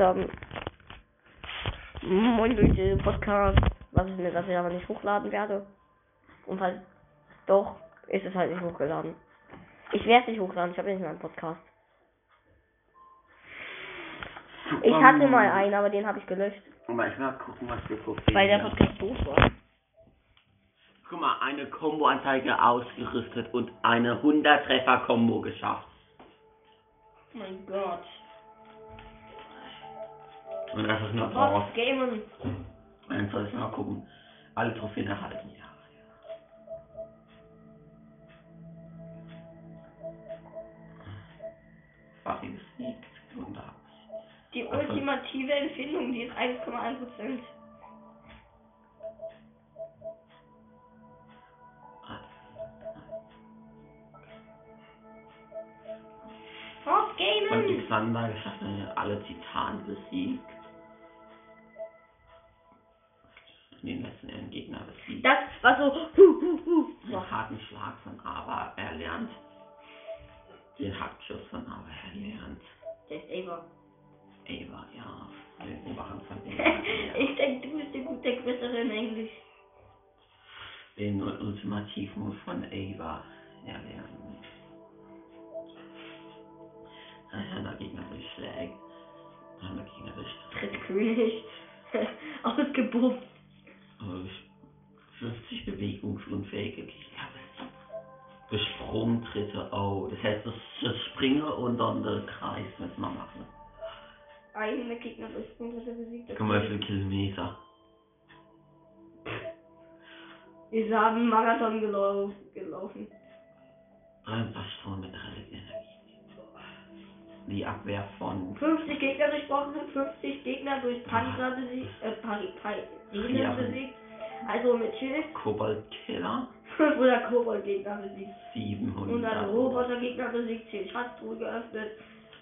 haben. Moin Leute, Podcast. Was ist mir, dass ich aber nicht hochladen werde. Und halt, doch, ist es halt nicht hochgeladen. Ich werde es nicht hochladen, ich habe nicht mal einen Podcast. Ich hatte mal einen, aber den habe ich gelöscht. Aber ich will mal gucken, was wir gucken. Weil der Podcast doof war. Guck mal, eine Combo-Anzeige ausgerüstet und eine 100-Treffer-Combo geschafft. Mein Gott. Und das ist nur drauf. Gamen? Ich mal gucken. Alle Trophäen erhalten, ja. Fari besiegt. Wunder. Die Ach so. ultimative Empfindung, die ist 1,1 Prozent. Und Gamen? Xander geschafft, alle Titanen besiegt. Den letzten Gegner besiegt. Das war so. Hu, hu, hu. Den harten Schlag von Ava erlernt. Den Hackschuss von Ava erlernt. Der ist Ava. Ava, ja. Den Oberhand von ich Ava. denke, du bist der gute Bessere in Englisch. Den Ultimativmove von Ava erlernen. Dann der Gegner durchschlägt. Dann der Gegner durchschlägt. Trittkönig. Ausgebufft. 50 bewegungsunfähige besiegt. Sprungtritte, oh. Das heißt, das, das Springe und dann der Kreis müssen wir machen. Eine Gegner durch Sprungtritte besiegt. Guck mal, wie viele Kilometer. Wir haben Marathon gelau gelaufen. 23 Stunden mit relativ Energie. Die Abwehr von 50 Gegner durchbrochen, 50 Gegner durch Panzer besiegt, äh, Ja. besiegt. Also mit Schild. Koboldkiller 500 Kobold-Gegner besiegt. 700. 100 Roboter-Gegner besiegt, 10 Schatztruhe geöffnet.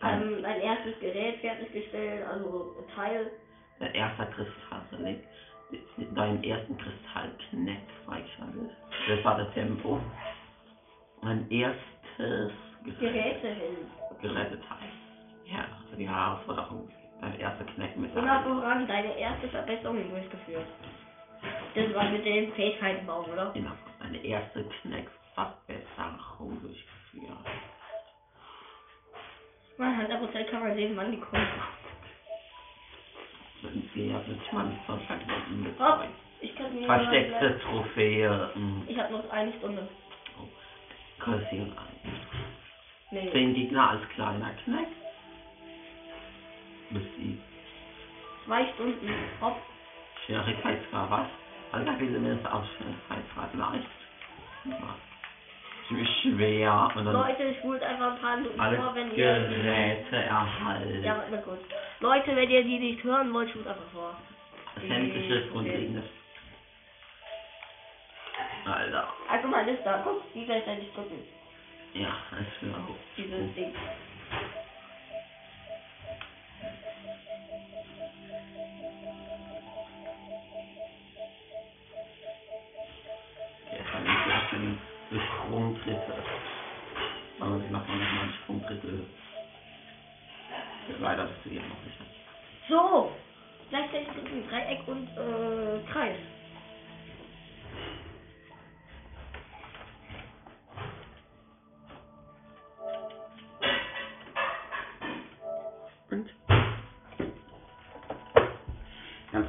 Ähm, ein erstes Gerät fertiggestellt, also Teil. Dein erster Kristallrelikt. Deinen ersten Kristallkneck freigeschaltet. Das war das Tempo. Mein erstes Geräte hin. Gerettet heißt. Ja, also die Herausforderung. Dein erster Kneck mit Und der voran deine erste Verbesserung durchgeführt. Das war mit dem Fähigkeitenbaum, oder? Genau, eine erste Kneckverbesserung durchgeführt. Man hat aber Zeit kann man sehen, wann die kommt. Sind sehr wird man wahrscheinlich mit ihm Oh, bezeugt. ich kann mir Versteckte Trophäe. hm, Ich habe noch eine Stunde. Kursieren an. Nee. Zehn Gegner als kleiner Kneck. Besiegt. Zwei Stunden. Hopp. Schwierigkeitsgrad was? Also da will zumindest auch Schwierigkeitsgrad leicht. Ja. Ziemlich schwer. Und dann Leute, spult einfach ein paar Minuten alle vor, wenn ihr. Geräte erhalten. Ja, warte mal kurz. Leute, wenn ihr die nicht hören wollt, spult einfach vor. Sämtliche grundlegende. Alter. Also mal das da, guck, die gleichzeitig drücken. Ja, das wäre auch. Dieses Ding. Ja schon durch Sprungtritte. Aber sie macht man nochmal einen Sprungtritte. Leider bist du jetzt noch nicht. So! Gleichzeitig drücken Dreieck und äh, Kreis. Und? Ganz.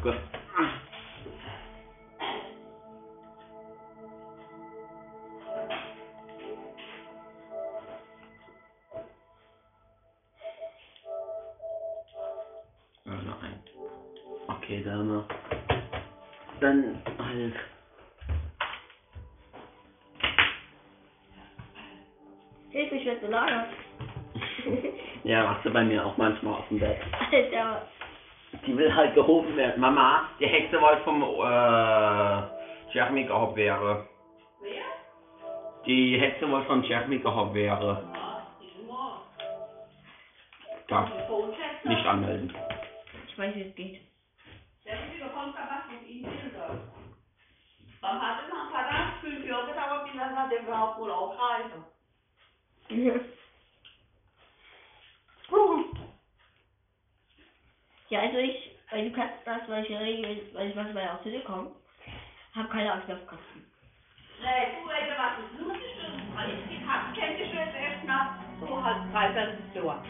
Ja, nein. Okay, dann. Dann halt. Hilfe, ich werde belagert. Ja, machst du bei mir auch manchmal auf dem Bett. Alter. Die will halt gehoben werden. Mama, die Hexe wollte vom äh, Jeremy gehoben wäre. Wer? Die Hexe wollte von Jeremy gehoben wäre. Da, nicht anmelden. Ich weiß, wie es geht. Der ist wieder von Tabak mit Ihnen Bilder. Dann hat er noch Tabak fünf Jahre gedauert, bis er er überhaupt wohl aufreißen. Ja, also ich, weil du kannst das, weil ich regel, weil ich manchmal auch zu dir komme, hab keine Angst auf Katzen. Nee, du, Alter, was ist lustig weil ich die Katze kenne ich jetzt erst nach so halb dreiviertel Jahr.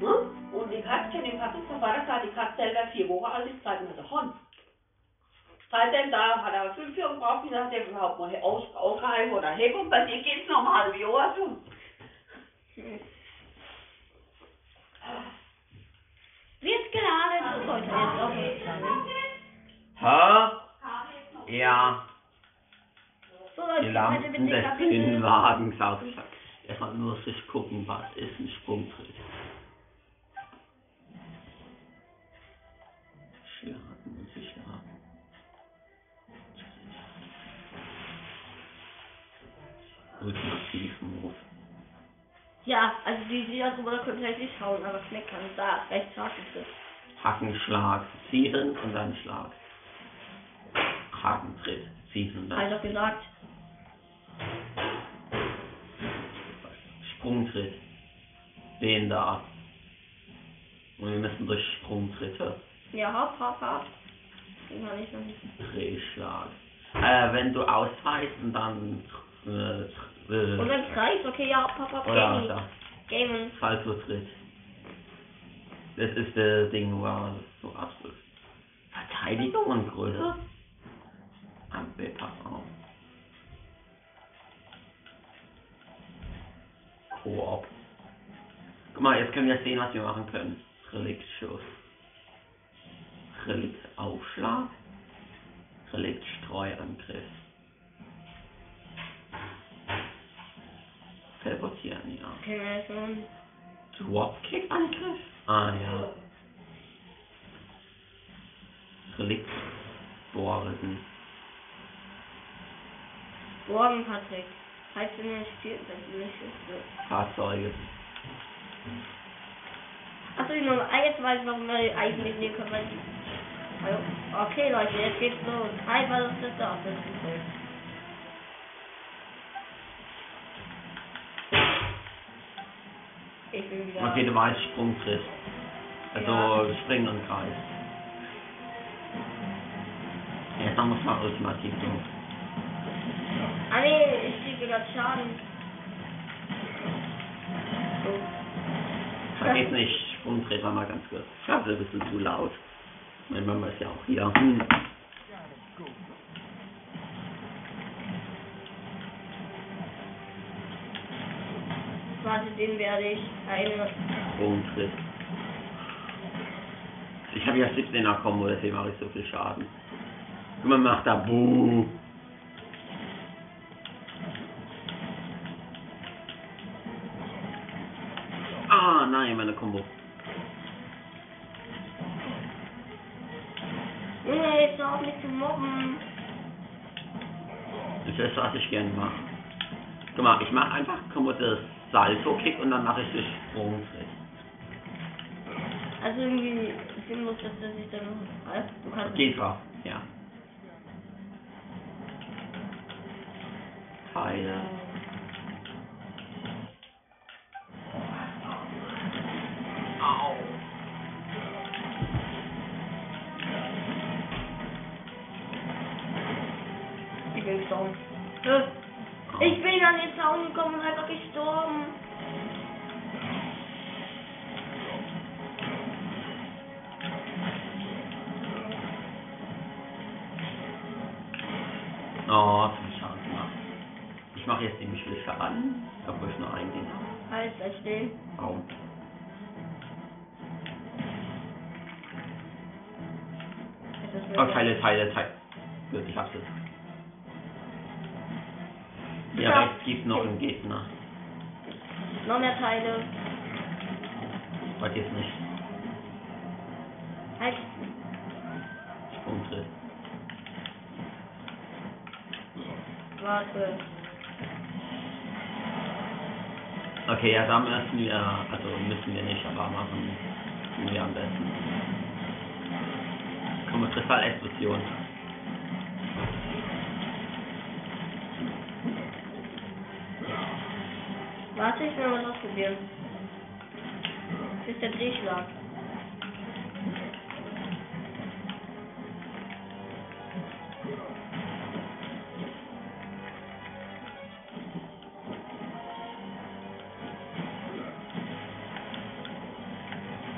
Hm? Und die Katze kenne ich, Katze der Vater sagt, die Katze selber vier Wochen alt ist, seit der Hund. Seitdem da hat er fünf Jahre gebraucht, bis er überhaupt mal aus, ausgeheim oder heben. Und bei dir geht's noch mal halbe Jahr so. Wird geladen und heute jetzt auch nicht sagen. Hä? Ja, So die Leute, heute Lampen des Kapitel. Kinnwagens aufschlag. Erstmal nur sich gucken, was ist ein Sprungtritt. Schlagen und sich schlagen. Move. Ja, also die, die da drüber können vielleicht nicht schauen, aber Schmeckern, da, rechts Hakentritt. Hackenschlag, ziehen und dann Schlag. Hakentritt, ziehen und dann doch gesagt. Sprungtritt. Den da. Und wir müssen durch Sprungtritte. Ja, hopp, hopp, hopp. Den kann ich noch nicht. Drehschlag. Äh, wenn du ausweichst und dann äh, äh, Und dann Kreis, okay, ja, hopp, hopp, oder Gaming. da, Gaming. Salto-Tritt. Das ist der Ding, wo er so absolut Verteidigung und Größe. Ampel, pass auf. Koop. Guck mal, jetzt können wir sehen, was wir machen können. Reliktschuss. Reliktaufschlag. Reliktstreuangriff. Teleportieren, ja. Okay, wir jetzt noch Dropkick-Angriff? Ah, ja. Relikt. Borgen. Morgen, Patrick. Falls du nicht spielst, dann du nicht spielst. Fahrzeuge. Achso, ich ah, jetzt weiß ich, warum wir eigentlich nehmen können, Okay, Leute, jetzt geht's los. Hi, was ist das da? Das ist bin wieder... Okay, du weißt Sprungtritt. Also Ja. springen und Kreis. Jetzt noch muss man ultimativ tun. Ah nee, ich kriege gerade Schaden. Vergiss nicht, Sprungtritt war mal ganz kurz. Ich glaube, ein bisschen zu laut. Meine Mama ist ja auch hier. Hm. Warte, den werde ich eine... Sprungtritt. Ich habe ja 17er Kombo, deswegen mache ich so viel Schaden. Guck mal, macht da Buh. Ah, nein, meine Kombo. Junge, jetzt hör auf mich zu mobben. Das ist, was ich gerne mache. Guck mal, ich mache einfach Kombo das Salto-Kick und dann mache ich den Sprungtritt. Also irgendwie sinnlos, dass das sich dann... Also, du kannst... Geht drauf, ja. Pfeile. Au. Ich bin. Äh, Ich bin an den Zaun gekommen und einfach gestorben. Oh, viel Schaden gemacht. Ich mache jetzt ziemlich viel Schaden, obwohl ich nur ein Ding habe. Halt, bleib stehen. Es ist Oh, Teile, Teile, Teile. Gut, ich hab's jetzt. Ja. rechts gibt's noch einen Gegner. Noch mehr Teile. Vergiss nicht. Halt. Sprungtritt. Warte. Okay, ja, da müssen wir, also müssen wir nicht, aber machen wir am besten. Komm, Kristallexplosion. Warte, ich will mal ausprobieren. Das ist der Drehschlag.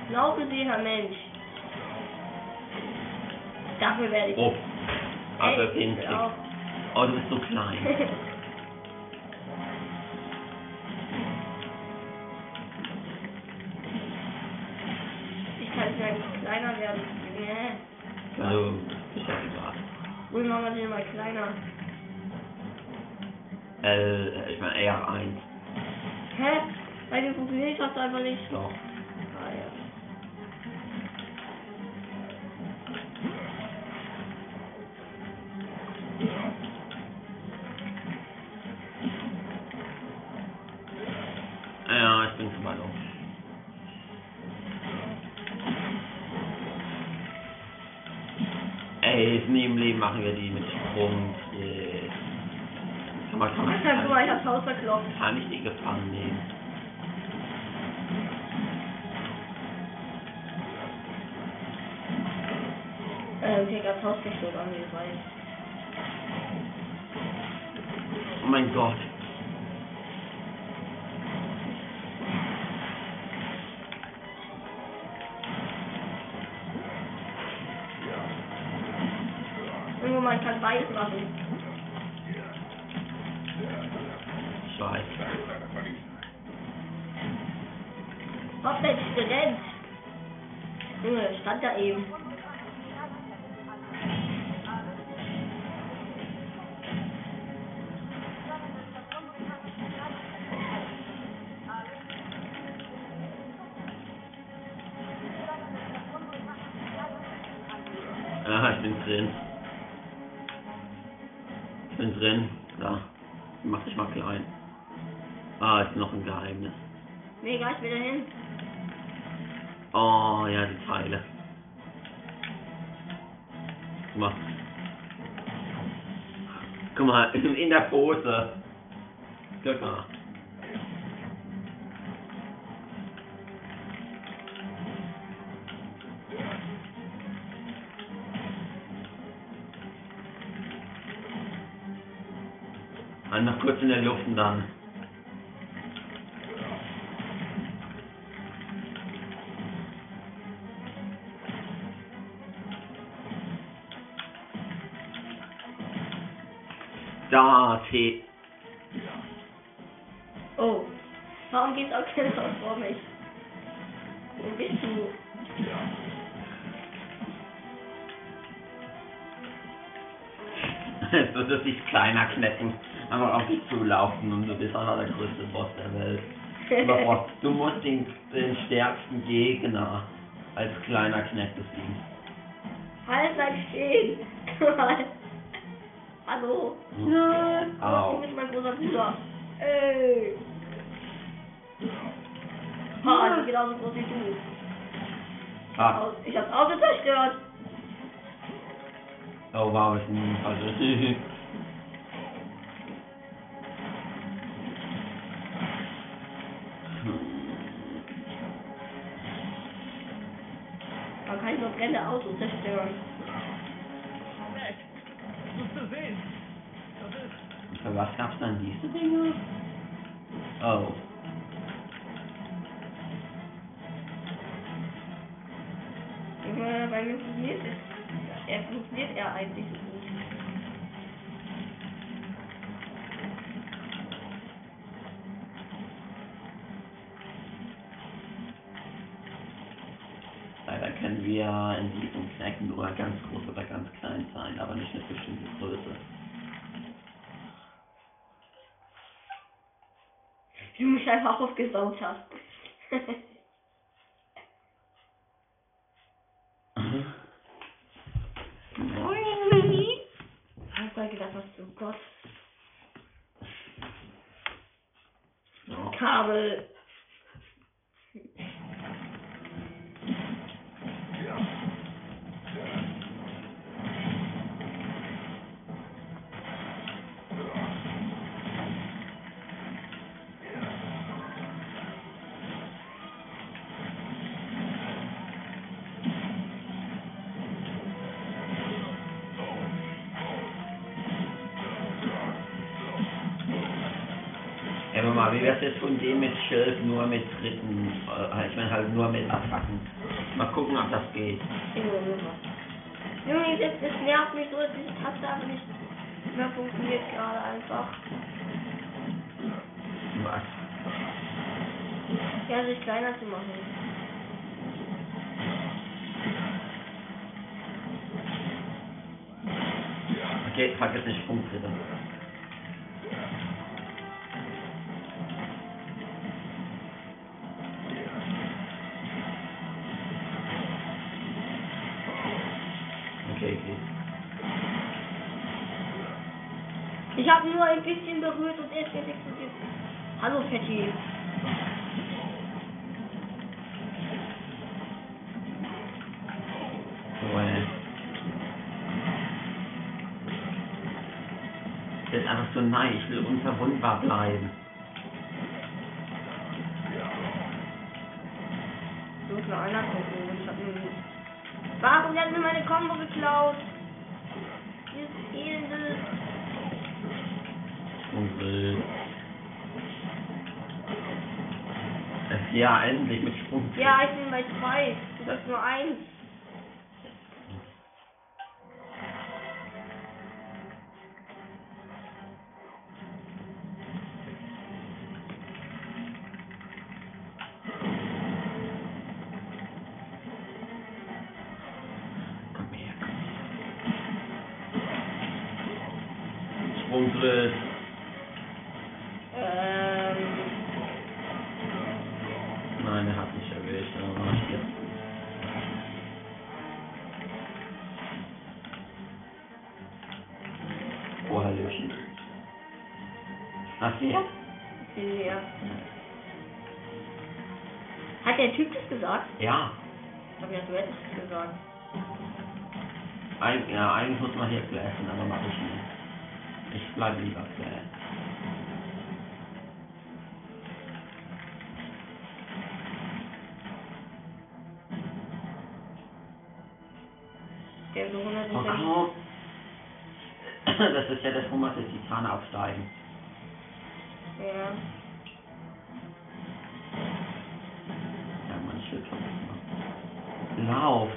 Glaube Blaugesehener Mensch. Dafür werde ich. Oh, aber den Klick. Oh, du bist so klein. das einfach nicht. Doch. Ah, ja. Ja, ich bin zu weit auf. Ey, nie im Leben machen wir die mit Sprung. Yeah. Kann man, mal, ich kann, hab's Haus verklopft. kann ich die gefangen Oh mein Gott. In der Pose. Guck mal. Einmal kurz in der Luft und dann. Da, T. Oh. Warum geht's auch keiner vor mich? Wo bist du? Es wird sich kleiner knecken. Einfach auf dich zulaufen und du bist einfach der größte Boss der Welt. Du musst den, den stärksten Gegner als kleiner Knecht besiegen. halt, bleib stehen! Hallo? Nein. Oh, Au. du bist mein großer Bruder. Ey! Ha, die ist genauso groß wie du. Ah. Ich hab's Auto zerstört. Oh wow, ist ein falsches. Man kann nur brennende Autos zerstören. Was gab's dann diese Dinge? Oh. Bei mir funktioniert es. Er funktioniert er eigentlich so gut. Leider können wir in diesem Knack nur ganz groß oder ganz klein sein, aber nicht eine bestimmte Größe. Wie du mich einfach aufgesaugt hast. Hast du gedacht, was du Gott. Kabel. Ja, aber mal, wie wär's jetzt von dem mit Schild nur mit Tritten? Äh, ich meine halt nur mit Attacken. Mal gucken, ob das geht. Junge, das, das nervt mich so, dass diese Taste einfach nicht mehr funktioniert gerade einfach. Was? Ja, sich kleiner zu machen. Okay, vergiss nicht Sprungtritte. Okay, Hallo, Fetti. Das ist einfach so nein, ich will unverwundbar bleiben. Ja, endlich mit Sprungtritt. Ja, ich bin bei zwei. Du bist nur eins. Flashen, aber mach ich nicht. Ich bleib lieber flash. Der so 100 Oh. Das ist ja das, wo man die Titane aufsteigen. Ja. Ja, Schild vergessen. Lauf.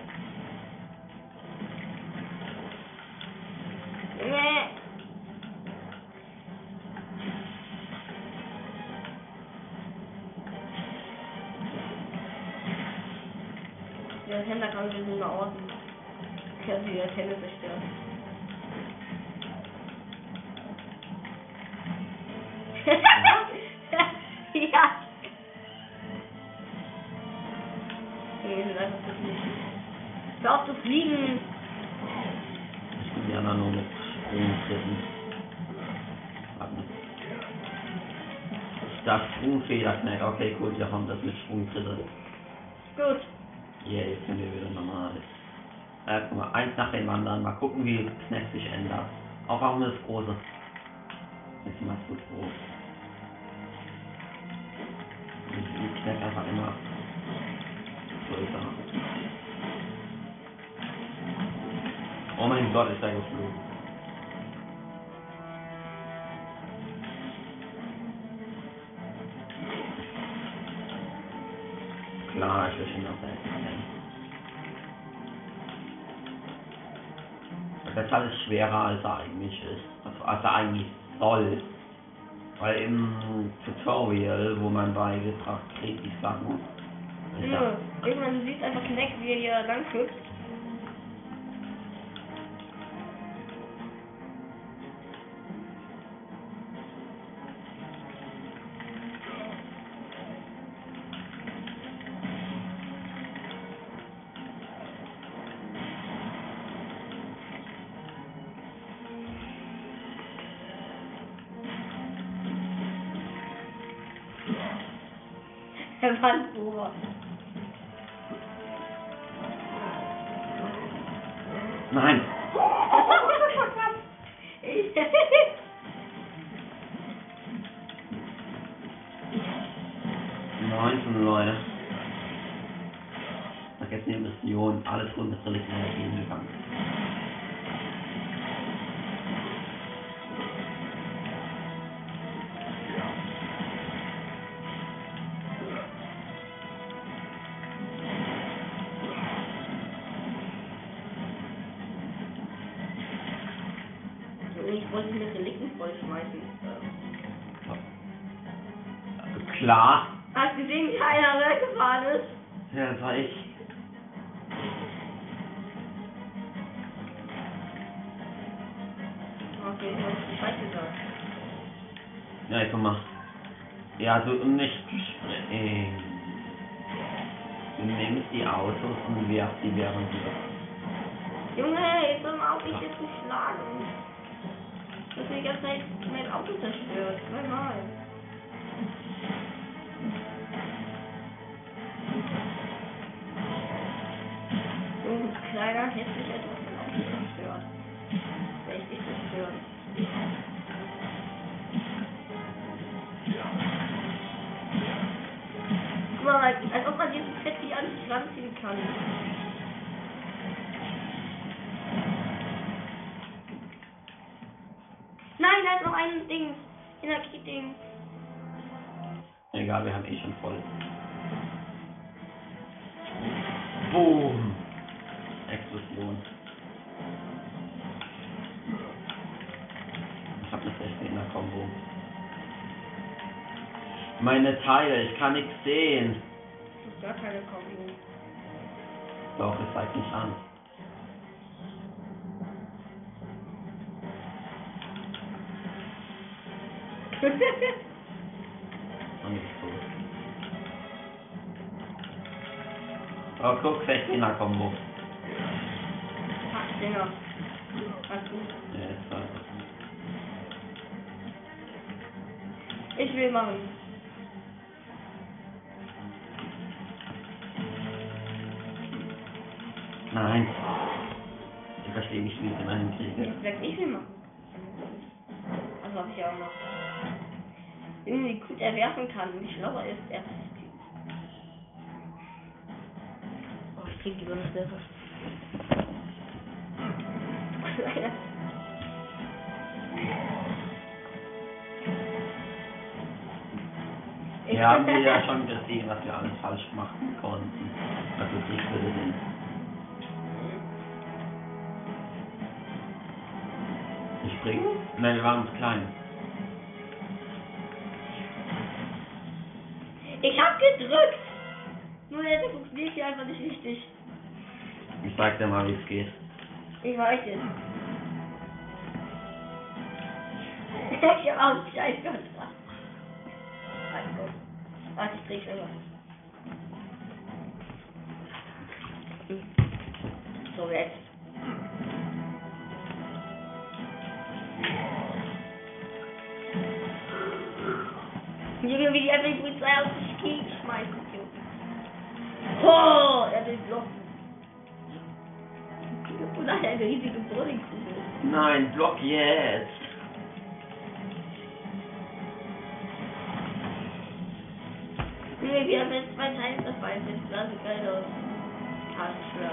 Sich nur orten. Ich habe die Antenne zerstört. ja. Nee, das ist einfach zu viel. Hör auf zu fliegen. Ich bin ja nur mit Sprungtritten. Warten. Das Sprungfederknack. Okay, gut, wir haben das mit Sprungtritte. Gut. Yeah, jetzt sind wir wieder normal. Äh, eins nach dem anderen. Mal gucken, wie Knack sich ändert. Auch warum das große. Jetzt mal gut groß. Die Knack einfach immer größer. Oh mein Gott, ist der geflogen. Teil ist schwerer als er eigentlich ist. Also, als er eigentlich soll. Weil im Tutorial, wo man beigebracht kriegt, die Sachen. Ja. Irgendwann du siehst einfach Kneck, wie er hier lang hüpft. Ein Bohrer. Nein! Neunzehn Leute. Vergessen die Mission, alles rund ist völlig in gegangen. Die Autos und wirfst die während du Junge, jetzt soll mal auf mich jetzt nicht schlagen. Du hast mir die mein Auto zerstört. Zweimal. Du kleiner, hässlicher, du hast mein Auto zerstört. Richtig zerstört. Mal, als, ob man diesen Fett wie an sich ranziehen kann. Nein, da ist noch ein Ding. Energieding. Egal, wir haben eh schon voll. Boom. Explosion. Ich hab das echt in der Kombo. Meine Teile, ich kann nichts sehen. Das ist gar keine Kombi. Doch, es zeigt nicht an. Und ich ist tot. Oh, guck, 16er Kombo. Ach, Dinger. Alles gut. Ja, jetzt war Ich will machen. Nein. Ich verstehe nicht, wie ich immer hinkriege. Jetzt sag ich will machen. Also hab ich ja auch noch. Irgendwie gut erwerfen kann, wie schlauer ist er. Oh, ich krieg lieber eine Hilfe. Kleiner. Wir haben ja schon gesehen, was wir alles falsch machen konnten. Also ich würde den. Springen? Nein, wir waren uns klein. Ich hab gedrückt! Nur der funktioniert hier einfach nicht richtig. Ich sag dir mal, wie es geht. Ich weiß es. ich hab auch Scheiß Gott. Also, warte, ich schneller. Hm. So, jetzt. Nein, block jetzt. Nee, wir haben jetzt zwei Teile dabei. Das sah so geil aus. Schwör.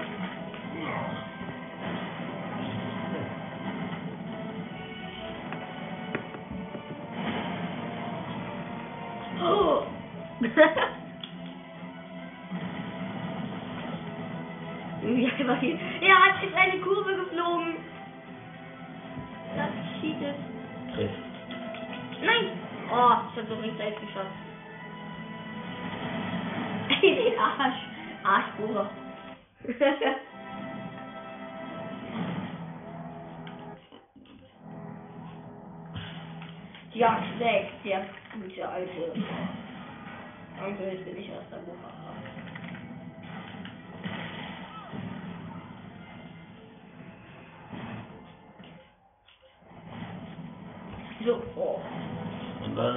Oh. Einfach hier. Er hat jetzt eine Kurve geflogen. Cheatet. Chris. Nein! Oh, ich hab so rechtzeitig geschafft. Den Arsch. Arschbohrer. ja, schlägt der gute alte. Onkel, jetzt bin ich aus der Bucher.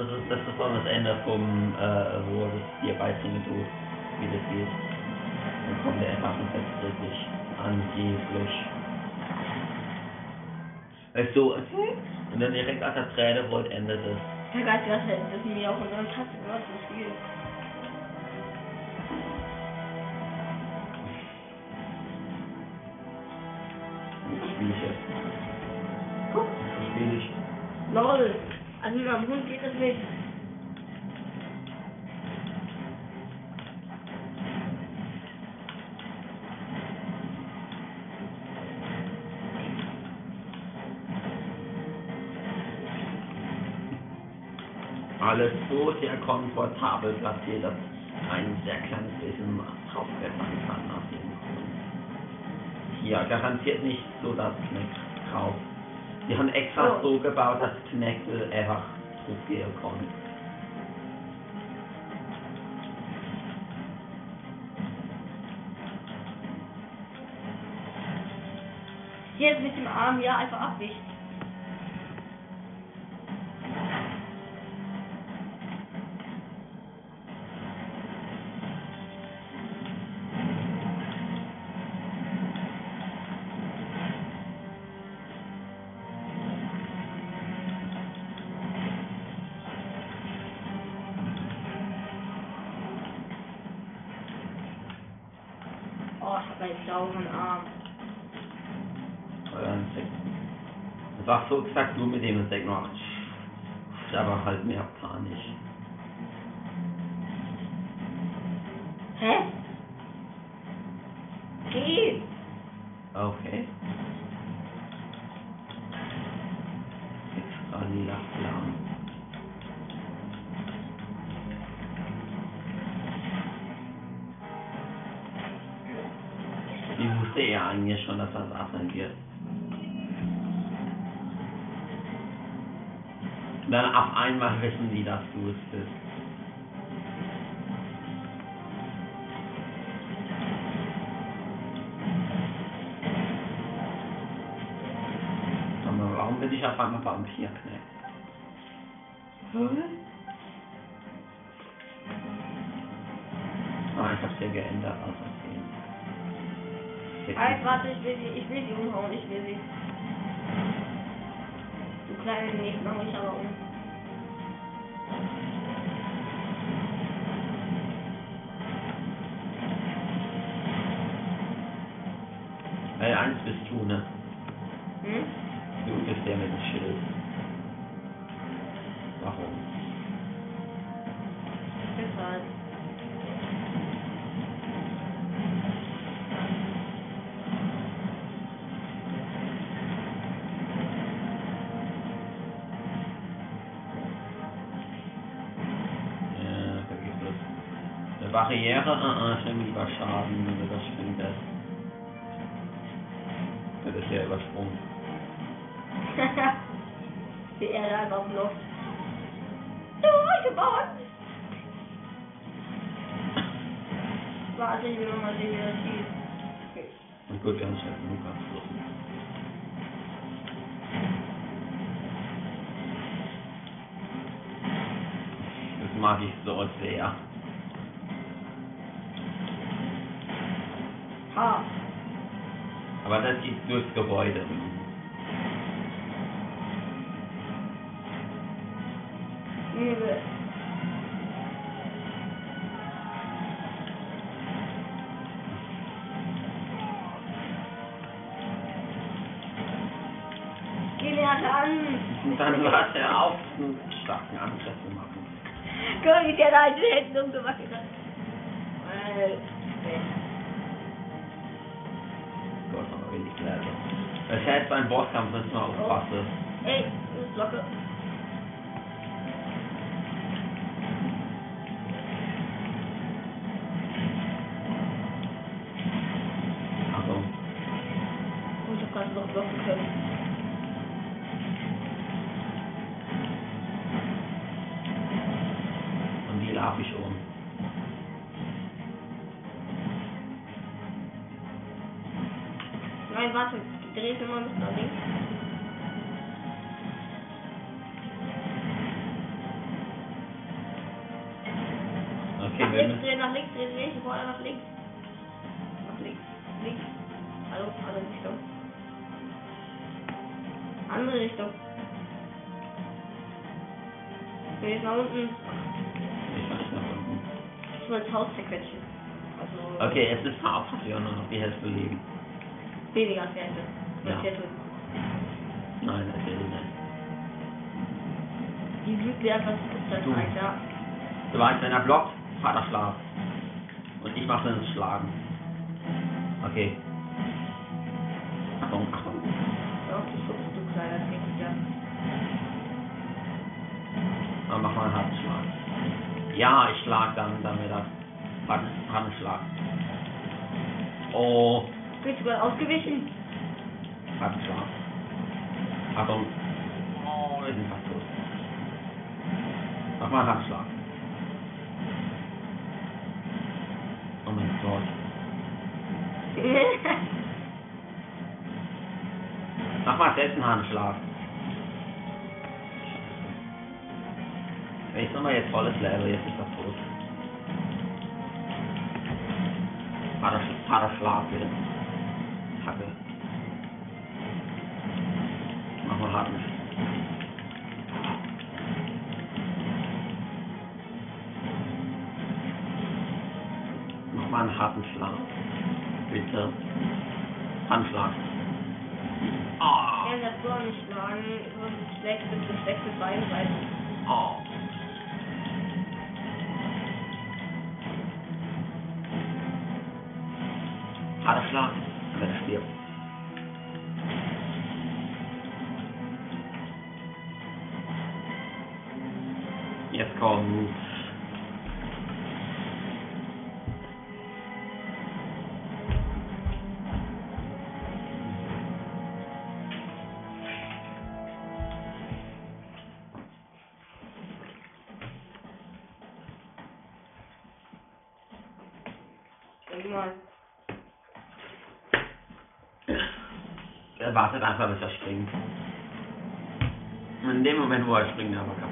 Und das ist, das ist dann das Ende vom, äh, wo es dir beibringen tut, wie das geht. Dann kommt der Waffenfest wirklich angeblich. Weißt du, und dann direkt als der Träne wollt, endet es. Herr Geist? Das sind wir auch unsere Katze, was ist viel. beim nun geht es nicht. Alles so sehr komfortabel platziert, dass ein sehr kleines bisschen draufklettern kann auf jeden Hier, garantiert nicht so das Knick drauf. Die haben extra oh. so gebaut, dass Kneckel einfach draufgehen kann. Ist mit dem Arm ja einfach abwischt. Oh, ich hab einen sauren Arm. Oder ein Sek. Das war so gesagt nur mit dem Sek noch. Aber halt mehr panisch. Hä? Geh! Okay. Affen wird. Dann auf einmal wissen die, dass du es bist. Aber warum bin ich auf einmal Vampirknecht? Ah, Halt, warte, ich will sie, ich will sie umhauen, ich will sie. Du kleine nicht, mach mich aber um. Ich nehme lieber Schaden, wenn du das springt das. Ist ja übersprungen. Die Erde einfach Luft. Du, gebaut! Warte, ich will mal sehen, wie das schießt. Okay. Und gut, wir haben schon genug abgeschlossen. Das mag ich so sehr. Ha! Aber das geht durchs Gebäude. Übel. Und dann hört er auf, einen starken Angriff zu machen. Guck wie der da die Hände umgewackelt Das heißt, beim Bosskampf müssen wir aufpassen. Ey, das weniger Hälfte. Ja. Viertel. Nein, das will ich nicht. Die lügt mir einfach das Du. Alter. Du weißt, wenn er blockt, Vater Schlaf. Und ich mache dann das Schlagen. Okay. Achtung. Ja, du schubst, du kleiner Trickster. Dann mach mal einen harten Schlag. Ja, ich schlag dann, dann wieder. Harten, harten Schlag. Oh, Bin sogar ausgewichen. harten Schlag. Achtung. Oh, wir sind fast tot. Mach mal einen harten Schlag. Oh mein Gott. Mach mal selbst einen harten Schlag. Jetzt nochmal jetzt volles Level, jetzt ist er tot. Harter, Sch- harter Schlag wieder. Kacke. Mach mal harten. Mach mal einen harten Schlag. Bitte. Handschlag. Ah. Er hat so einen Schlagen, so ein schlechtes, ein schlechtes Bein, weil Einfach, bis er. Und in dem Moment, wo er springt, er aber kaputt.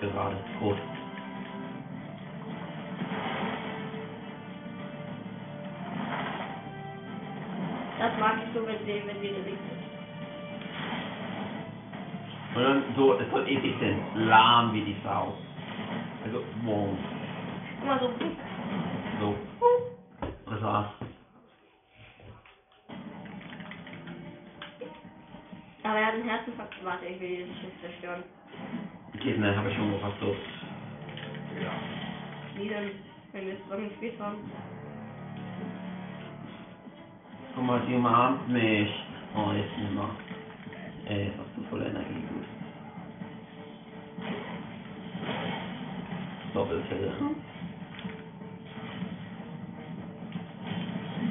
Gerade. Tot. Das mag ich so, wenn sie, wenn sie da liegt. Und dann so, es wird eh bisschen lahm wie die Sau. Also, wow. Immer so. So. Das war's. Aber er hat einen Herzinfarkt. Warte, ich will dieses Schiff zerstören. Okay, dann habe ich schon gefasst so. Wie denn, wenn wir zusammen gespielt haben? Guck mal, die umarmt mich. Oh, jetzt nicht mehr. Ey, jetzt hast du voll Energie, gut. Doppelfälle.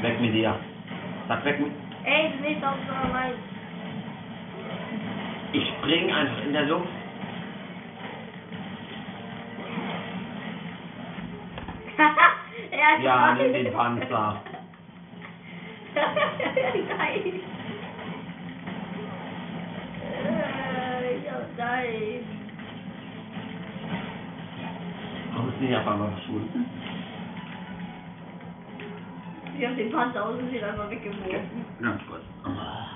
Weg mit dir. Sag weg mit. Ey, du bist auch so. Ich spring einfach in der Luft. Ja, gewonnen. nimm den Panzer. nein. Äh, ja, nein. Warum ist die auf einmal verschwunden? Ich hab den Panzer aus und sie einfach weggeworfen. Ganz kurz. Ah,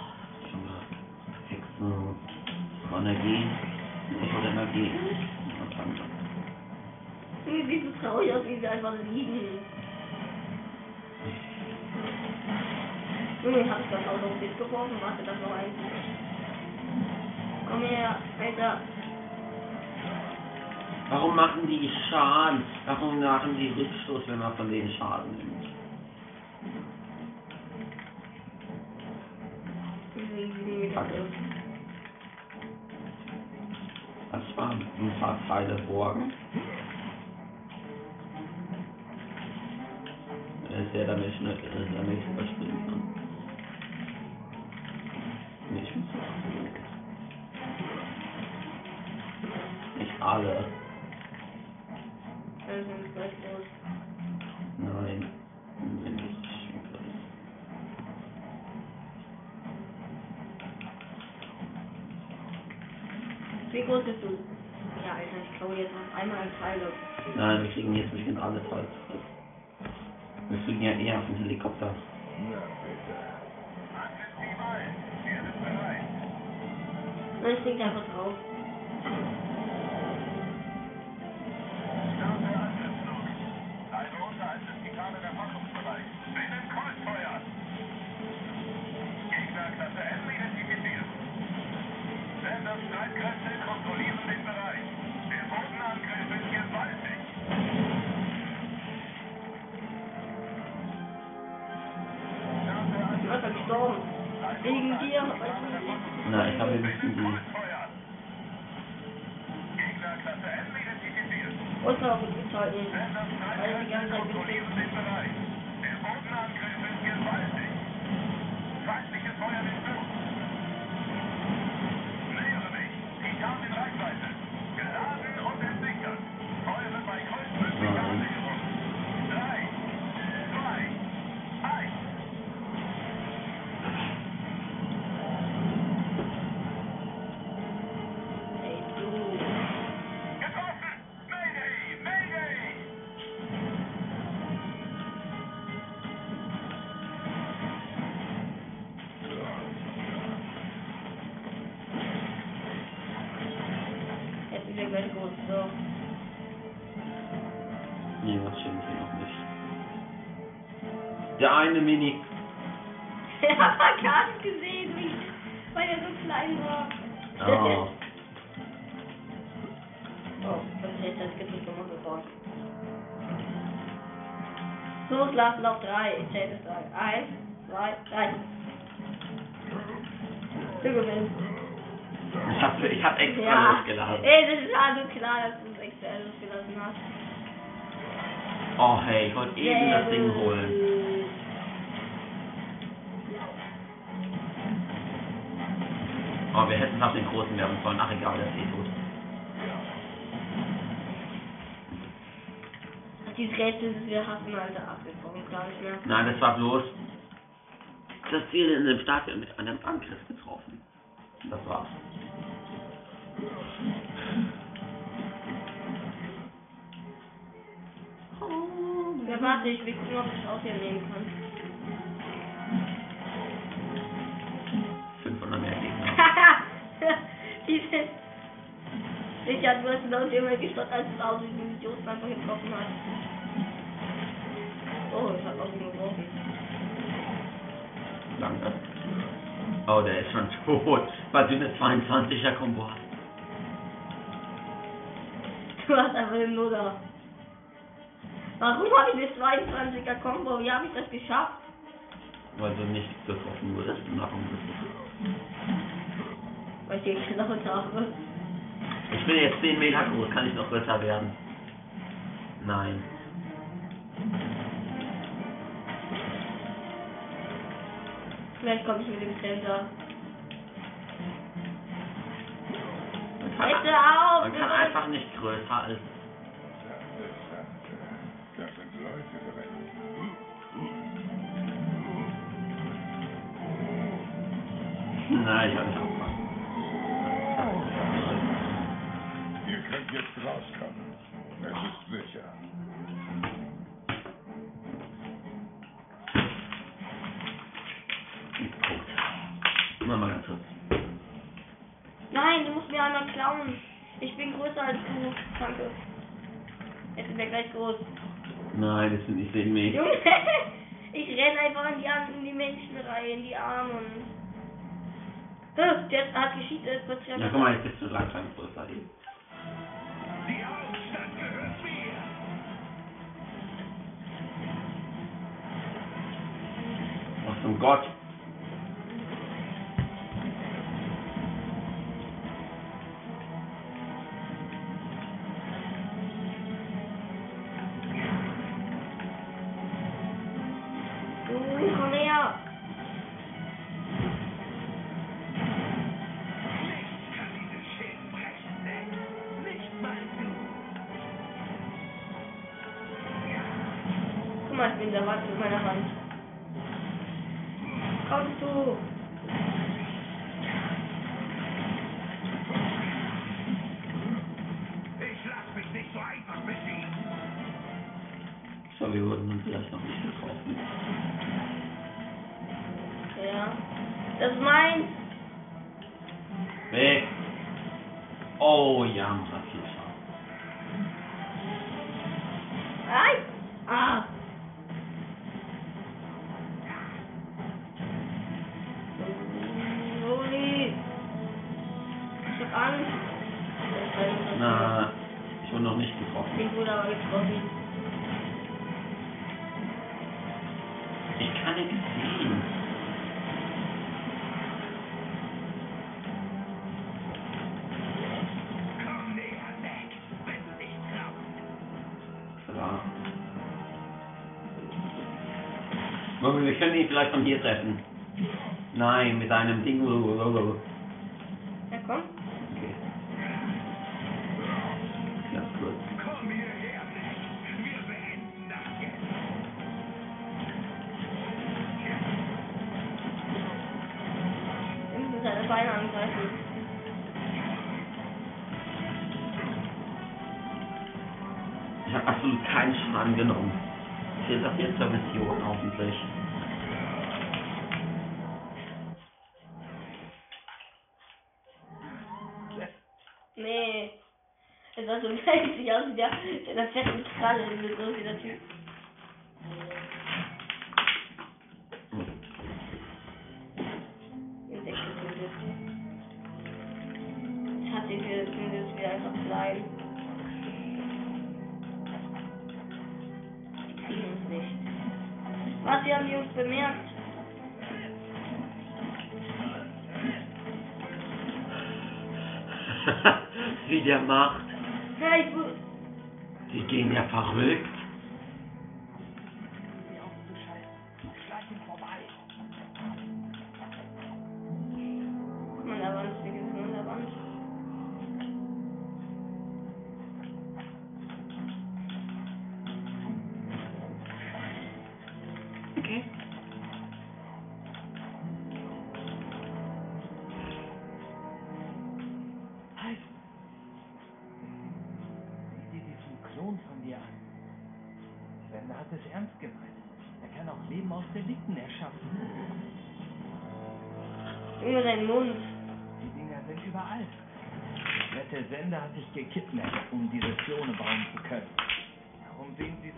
Schon mal. Energie. Ich hol Energie. Ja, Panzer. Wie sieht so traurig aus, wie sie einfach liegen. Junge, ich hab das Auto auf dich geworfen, warte, das noch ein. Komm her, Alter. Warum machen die Schaden? Warum machen die Rückstoß, wenn man von denen Schaden nimmt? Das waren ein paar Teile Borgen. Er ist der, damit ich, damit ich überspringen kann. alle. Also sind gleich los. Nein, bin ich Wie groß bist du? Ja, Alter, ich glaube jetzt noch einmal ein Teil. Nein, wir kriegen jetzt bestimmt alle Teile. Wir fliegen ja eher auf den Helikopter. Na bitte. Nein, ich liegt einfach drauf. Streitkräfte kontrollieren den Bereich. Der Bodenangriff ist gewaltig. Ich bin einfach gestorben. Wegen dir. Na, ich habe ein bisschen die. Gegnerklasse M identifiziert. Und noch gut halten. Sender Weil die ganze Zeit Der eine Mini. Ich hab er gar nicht gesehen, wie, weil er so klein war. Oh. oh, das ist jetzt das Gesicht gemacht geworden. Loslassen auf drei. Ich zähle bis drei. Eins, zwei, drei. Du gewinnst. Ich hab, ich hab extra Ja. losgelassen. Ey, das ist also klar, dass du es extra losgelassen hast. Oh hey, ich wollte eben das Ding holen. Oh, wir hätten nach den großen werden sollen. Ach egal, das ist eh tot. Dieses Rätsel, das wir hatten, Alter, abgebrochen, glaube ich mehr. Nein, das war bloß das Ziel in dem Stadion mit einem Angriff getroffen. Das war's. Ja, warte, ich will gucken, ob ich es aus hier nehmen kann. Du hast genau in dem Moment geschaut, als es aus diesem Idioten einfach getroffen hat. Oh, ich hab auch ihn geworfen. Danke. Oh, der ist schon tot, weil du eine 22er Kombo hast. Du hast einfach den Nuller. Warum habe ich eine 22er Combo? Wie habe ich das geschafft? Weil du nicht getroffen wurdest bist du. Weil ich geklaut habe. Ich bin jetzt 10 Meter groß, kann ich noch größer werden? Nein. Vielleicht komme ich mit dem kann, Bitte auf! man kann einfach nicht größer als. Das sind Leute. Nein, ich kann nicht könnt jetzt rauskommen. Es ist sicher. Gut. Mal mal ganz kurz. Nein, du musst mir einmal klauen. Ich bin größer als du. Danke. Jetzt sind wir gleich groß. Nein, das sind nicht 10 Meter. Junge, ich renne einfach in die, An- in die Menschen rein, in die Armen. Hä, Der hat gescheatet, kurz Ja, guck mal, jetzt bist du langsam größer eben. Ach Rubrik 7. Komm näher weg, wenn du nicht traust. Klar. Wollen wir können ihn vielleicht von hier treffen? Nein, mit einem Ding. C'est l'affaire qui. einfach weg.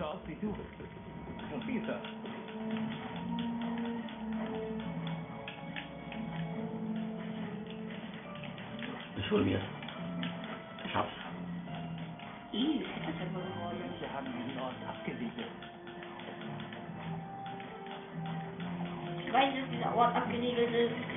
so aus wie du. Und Lisa. Ich hol mir. Ich hab's. Easy. Wir haben diesen Ort abgesiedelt. Ich weiß, dass dieser Ort abgesiegelt ist.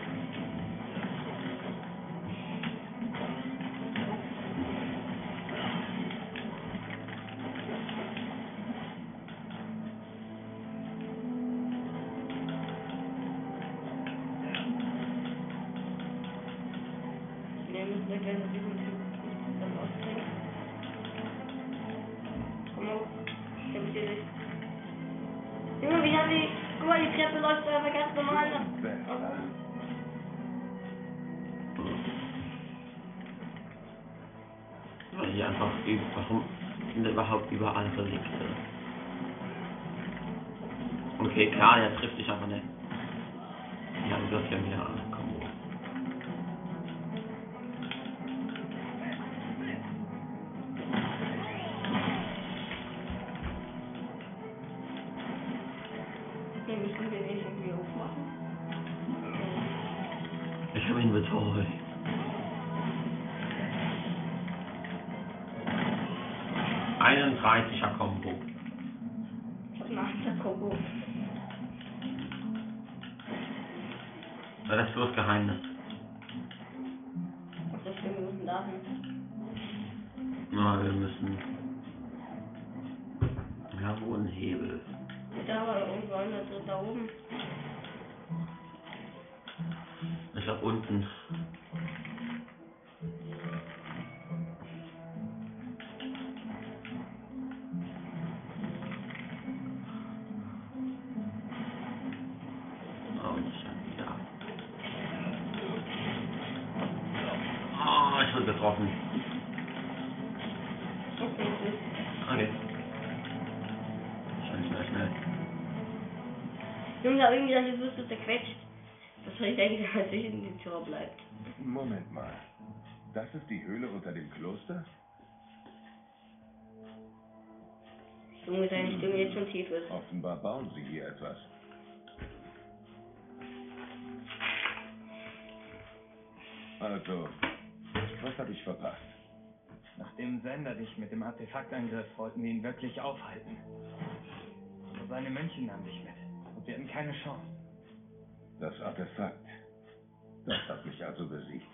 5G Einzel betroffen. Okay, tschüss. Okay. Schnell, schnell, schnell. Junge, ich habe irgendwie gedacht, jetzt wirst zerquetscht. Das soll ich denken, dass ich in die Tür bleibt. Moment mal. Das ist die Höhle unter dem Kloster? Junge, deine. Stimme jetzt schon tief ist. Offenbar bauen sie hier etwas. Also, was habe ich verpasst? Nach dem Sender dich mit dem Artefakt angriff, wollten wir ihn wirklich aufhalten. Aber seine Mönche nahmen dich mit. Und wir hatten keine Chance. Das Artefakt. Das hat mich also besiegt.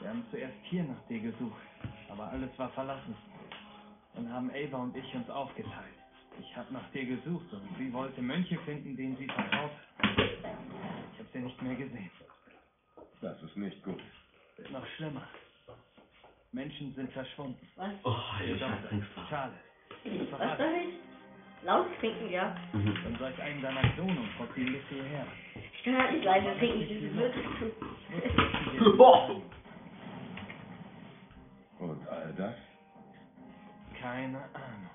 Wir haben zuerst hier nach dir gesucht, aber alles war verlassen. Dann haben Ava und ich uns aufgeteilt. Ich habe nach dir gesucht und sie wollte Mönche finden, denen sie vertraut. Ich habe sie nicht mehr gesehen. Das ist nicht gut. Wird noch schlimmer. Menschen sind verschwunden. Was? Oh, ich hab. Charles. Was soll ich? Laut trinken, ja. Mhm. Dann sag einem deiner Klone und trotz die Liste hierher. Ich kann halt nicht leise trinken, das wird. Boah. Und all das? Keine Ahnung.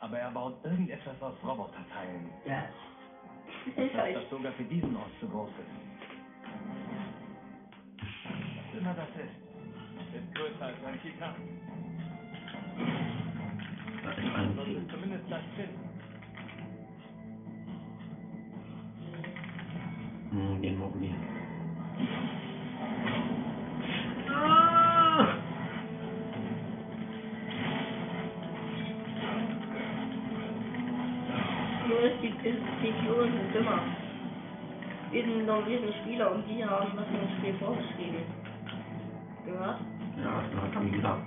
Aber er baut irgendetwas aus Roboterteilen. Ja. Das heißt, das sogar für diesen Ort zu groß ist. Immer das ist, ist größer als ein Titan. Da ist sollte es zumindest gleich finden. Hm, den morgen wir. Die, Klonen sind dümmer. Wir sind noch wir sind Spieler und die haben das im Spiel vorgeschrieben. Gehört? Ja, die gesagt.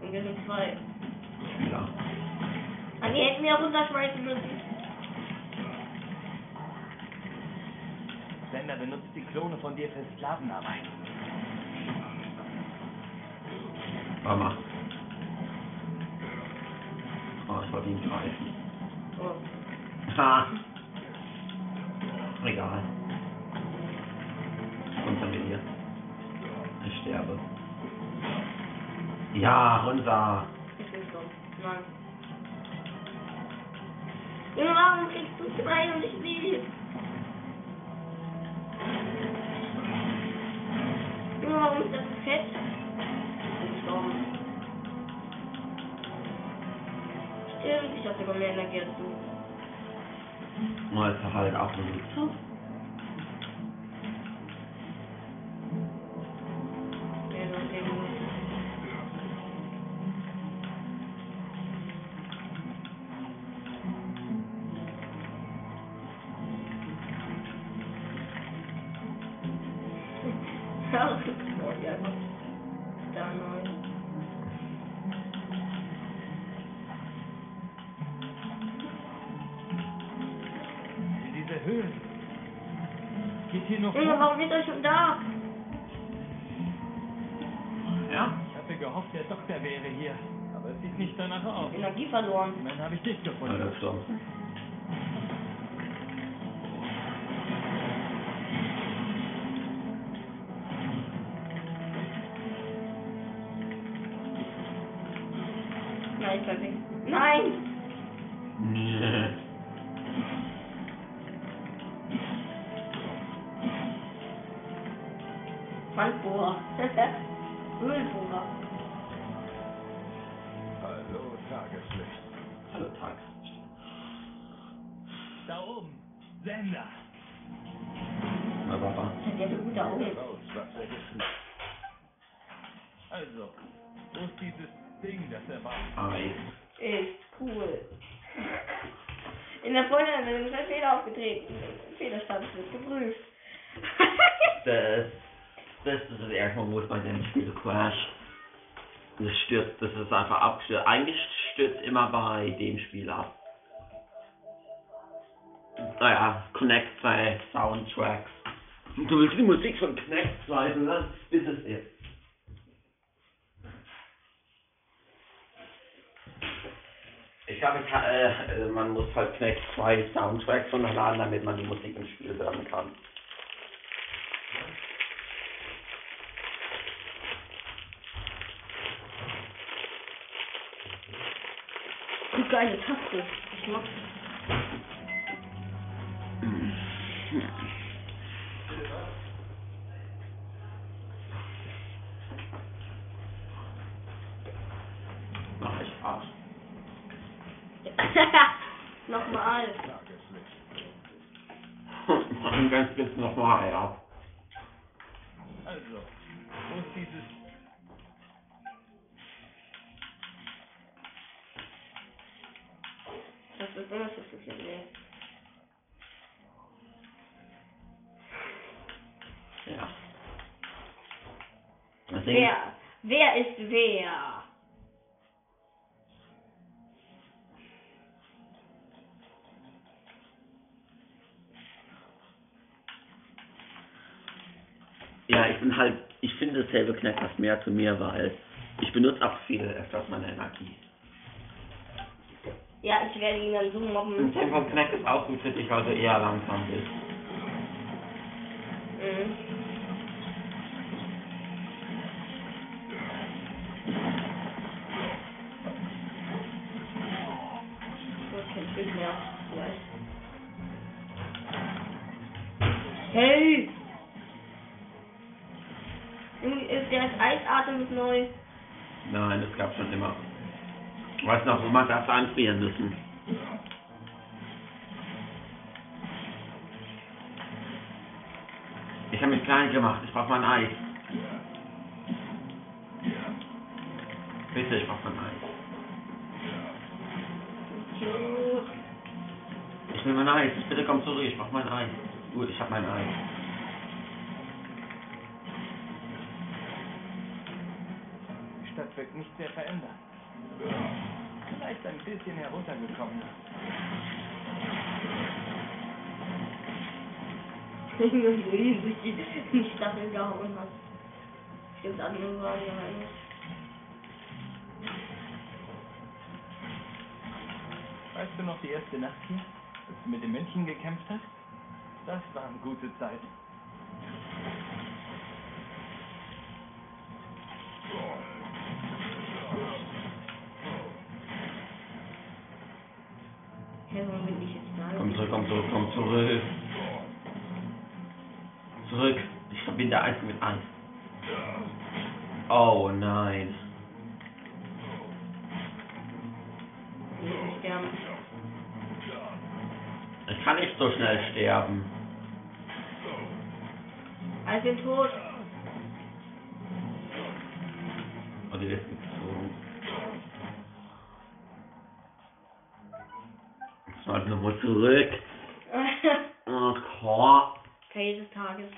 Und wir sind zwei. Spieler. Ah, die hätten wir runterschmeißen müssen. Sender benutzt die Klone von dir für Sklavenarbeit. Mama. Oh, ich wollte ihn greifen. Oh. Ha. Egal. Ja, runter. Ich bin dumm. Nein. Junge, warum kriegst du zwei und ich sie? Junge, warum ist das fett? Ich bin gestorben. Stimmt, ich hab sogar mehr Energie als du. Jetzt hat halt auch benutzt. In der Freundin ist ein Fehler aufgetreten. Fehlerstand wird geprüft. Das, das ist das erste Mal, wo es bei dem Spiel crasht. Das stürzt, das ist einfach abgestürzt. Eigentlich stürzt immer bei dem Spiel ab. Naja, Connect 2 Soundtracks. Du willst die Musik von Connect 2 hören? Bis es ist. Ich glaube, ich kann, äh, äh, man muss halt Connect 2 Soundtracks runterladen, damit man die Musik im Spiel hören kann. Die geile Taste. Ich mag Nochmal. Machen ganz jetzt nochmal, ja. Also, wo ist dieses... Das ist immer so viel mehr. Ja. Wer? Wer ist wer? Ja, ich bin halt, ich finde Save Knack passt mehr zu mir, weil ich benutze auch viel öfters meine Energie. Ja, ich werde ihn dann so Und mobben. Save Knack ist auch gut für dich, weil du eher langsam bist. Mhm. Gut, kein Stück mehr. Hey! Junge, ist Der ist Eisatem ist neu. Nein, das gab schon immer. Weißt noch, wo man das einfrieren müssen? Ich habe mich klein gemacht, ich brauche mein Eis. Bitte, ich brauche mein Eis. Ich will mein Eis, bitte komm zurück, ich brauche mein Eis. Gut, ich habe mein Eis. Wirkt nicht sehr verändert. Vielleicht ein bisschen heruntergekommen. Junge, wo ihn durch die die Staffel gehauen hat. Stimmt, andere waren Geheimnis. Weißt du noch die erste Nacht hier, als du mit dem Männchen gekämpft hast? Das waren gute Zeiten. Alle sind tot. Oh, die ist gezogen. Jetzt mal nochmal zurück. Oh Gott. Fail des Tages.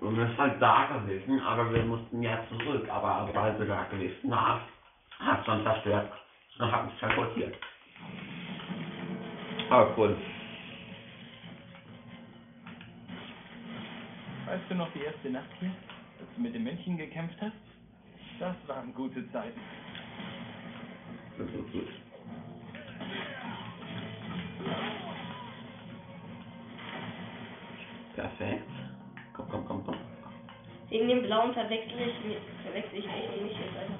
Und wir sind halt da gewesen, aber wir mussten ja zurück. Aber weil wir da gewesen haben, hat schon zerstört. Und hat uns teleportiert. Aber cool. Weißt du noch die erste Nacht hier, als du mit dem Männchen gekämpft hast? Das waren gute Zeiten. Das ist gut. Perfekt. Komm, komm, komm, komm. Wegen dem blauen verwechsel ich, verwechsel ich echt nicht jetzt einfach.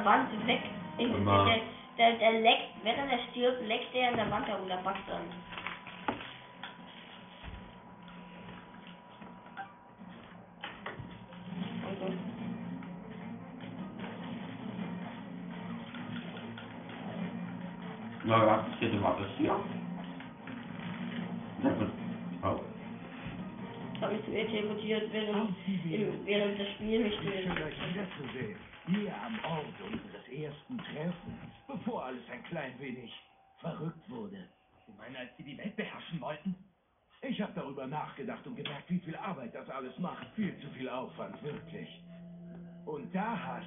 Der Wand weg. In, der, der, der leckt, während er stirbt, leckt er in der Wand herum, der backt dann. Also, Na, was passiert denn was ist hier? Oh. Ich habe mich zu ihr teleportiert, während, während das Spiel mich Wie schön, zu euch wiederzusehen. Hier am Ort unseres ersten Treffens, bevor alles ein klein wenig verrückt wurde. Sie meinen, als Sie die Welt beherrschen wollten? Ich habe darüber nachgedacht und gemerkt, wie viel Arbeit das alles macht. Viel zu viel Aufwand, wirklich. Und da hast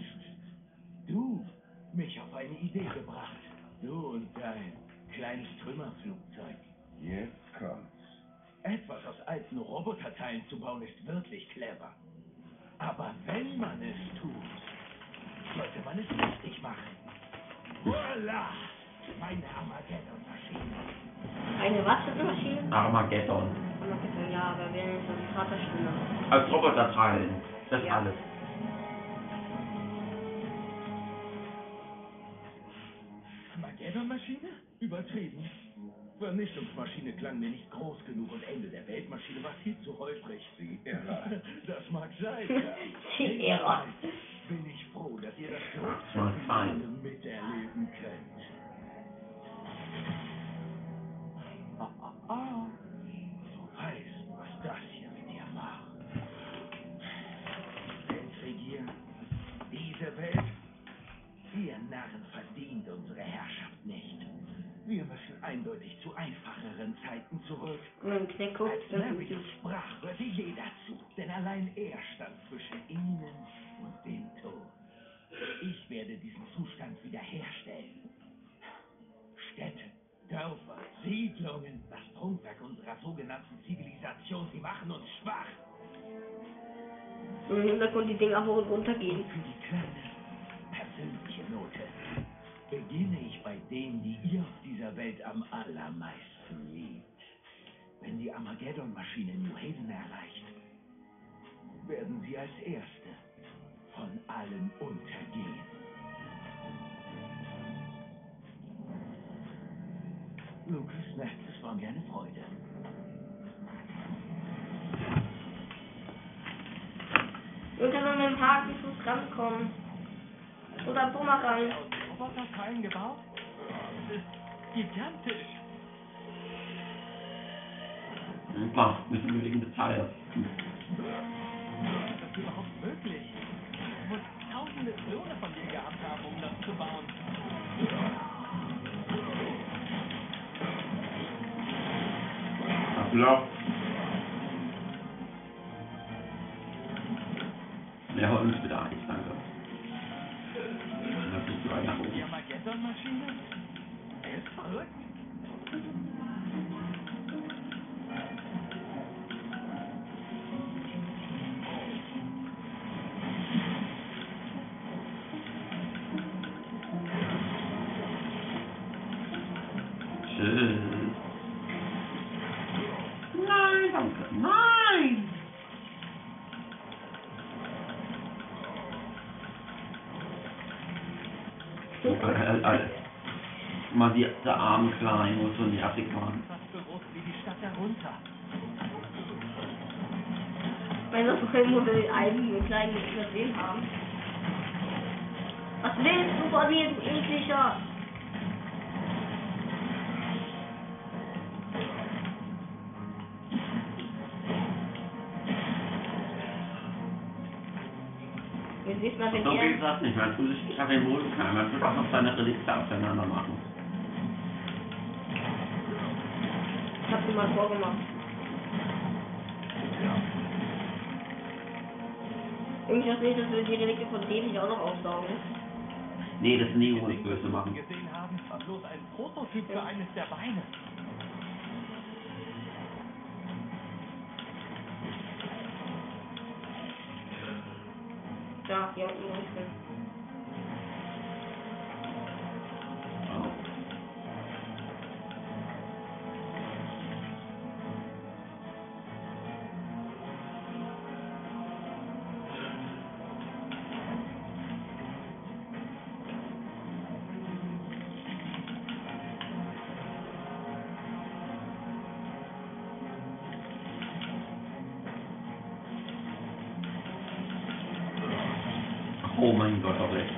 du mich auf eine Idee gebracht. Du und dein kleines Trümmerflugzeug. Jetzt kommt's. Etwas aus alten Roboterteilen zu bauen ist wirklich clever. Aber wenn man es tut, sollte man es richtig machen. Voila! Meine Armageddon-Maschine. Eine was für eine Maschine? Armageddon. Armageddon, Ja, aber wir nennen es die Vaterstimme. Als Roboterteilen. Das Ja. alles. Armageddon-Maschine? Übertrieben. Vernichtungsmaschine klang mir nicht groß genug und Ende der Weltmaschine war viel zu holprig. Sie irre. Das mag sein. ja. Die Ära. Bin ich froh, dass ihr das. Finale miterleben könnt. Diese Welt, ihr Narren verdient unsere Herrschaft nicht. Wir müssen eindeutig zu einfacheren Zeiten zurück. Wenn Kneck guckt, Als Marius sprach, hörte jeder zu, denn allein er stand zwischen ihnen und dem Tod. Ich werde diesen Zustand wiederherstellen. Städte, Dörfer, Siedlungen, das Prunkwerk unserer sogenannten Zivilisation, sie machen uns schwach. Im Hintergrund die Dinger hoch und runter Und gehen. für die kleine persönliche Note beginne ich bei denen, die ihr auf dieser Welt am allermeisten liebt. Wenn die Armageddon-Maschine New Haven erreicht, werden sie als Erste von allen untergehen. Lucas, es war mir eine Freude. Wir können mit dem Hakenfuß rankommen. Oder Bumerang. Aus Roboterteilen gebaut? Das ist gigantisch. Und klar, müssen wir wegen Details. Ist das überhaupt möglich? Ich muss tausende Klone von dir gehabt haben, um das zu bauen. Ablauf. Groß wie die Stadt darunter. Wenn das vorhin muss er den eigenen kleinen übersehen haben. Was willst du von mir, du ekliger? Jetzt du mal, wenn So geht er... das nicht. Man tut sich gerade den Wohlkeim. Man tut auch noch seine Relikte auseinander machen. Ich hab dir mal vorgemacht. Irgendwie das nicht, dass wir die Relikte von denen nicht auch noch aufsaugen. Nee, das ich Ding, böse machen. wir gesehen haben, war bloß ein Prototyp für eines der Beine. Da, hier unten unten. Oh mein Gott, auch echt.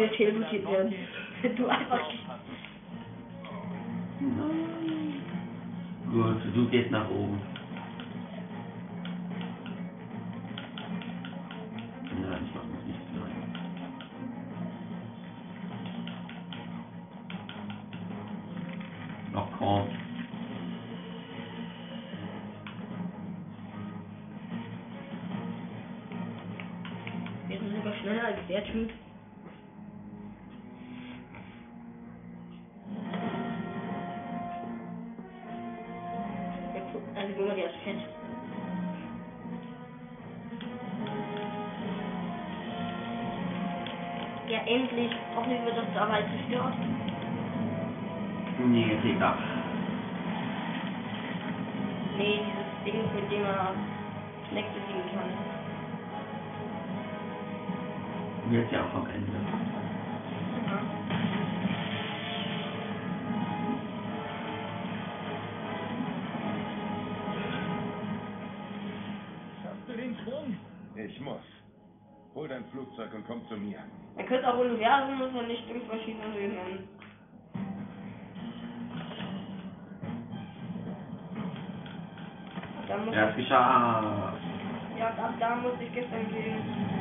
Dir teleportiert werden. Du einfach. Gut, du gehst nach oben. Ja, endlich. Hoffentlich wird das dabei zerstört. Nee, jetzt liegt ab. Nee, dieses Ding, mit dem er Schneck besiegen kann. Jetzt ja auch am Ende. Flugzeug und komm zu mir. Man könnte auch Universum, muss man nicht durch verschiedene Höhen. Er hat's geschafft. ja, ab da muss ich gestern gehen.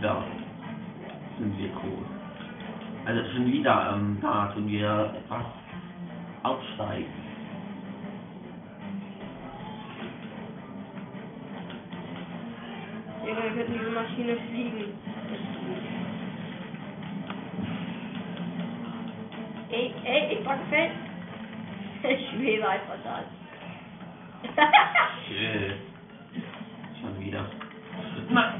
Wieder sind wir groß. Also schon wieder, ähm, da tun wir etwas aufsteigen. Ja, wir könnten diese Maschine fliegen. Ey, ey, ich pack fest. Ich schwebe einfach da. Shit. Schon wieder. Nein.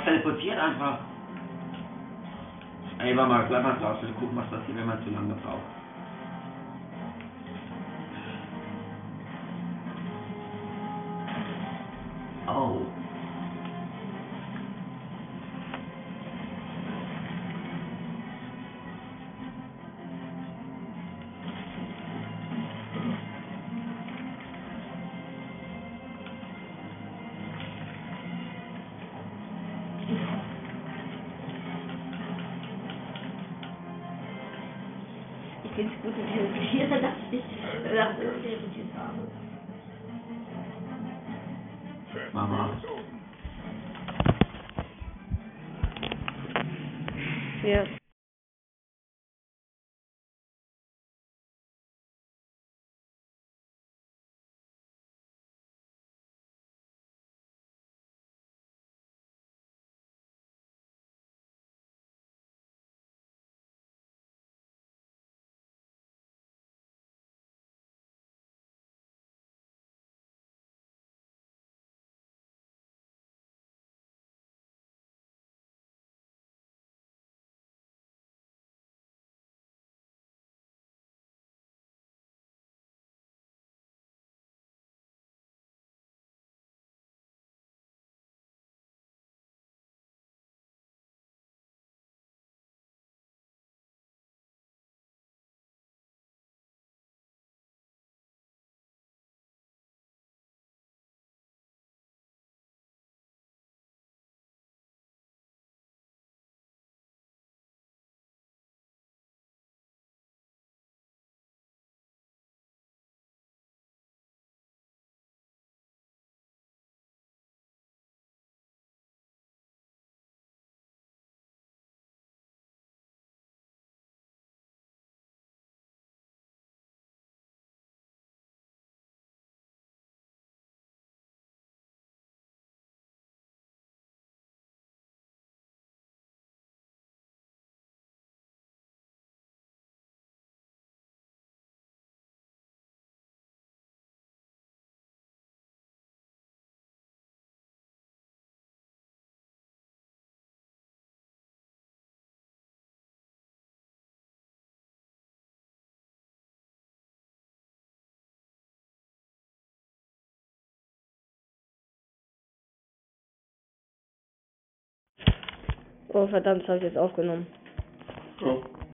Aber teleportiert einfach. Warte mal, bleib mal draußen und gucken, was passiert, wenn man zu lange braucht. Mama. Ja. Oh verdammt, das habe ich jetzt aufgenommen. Oh.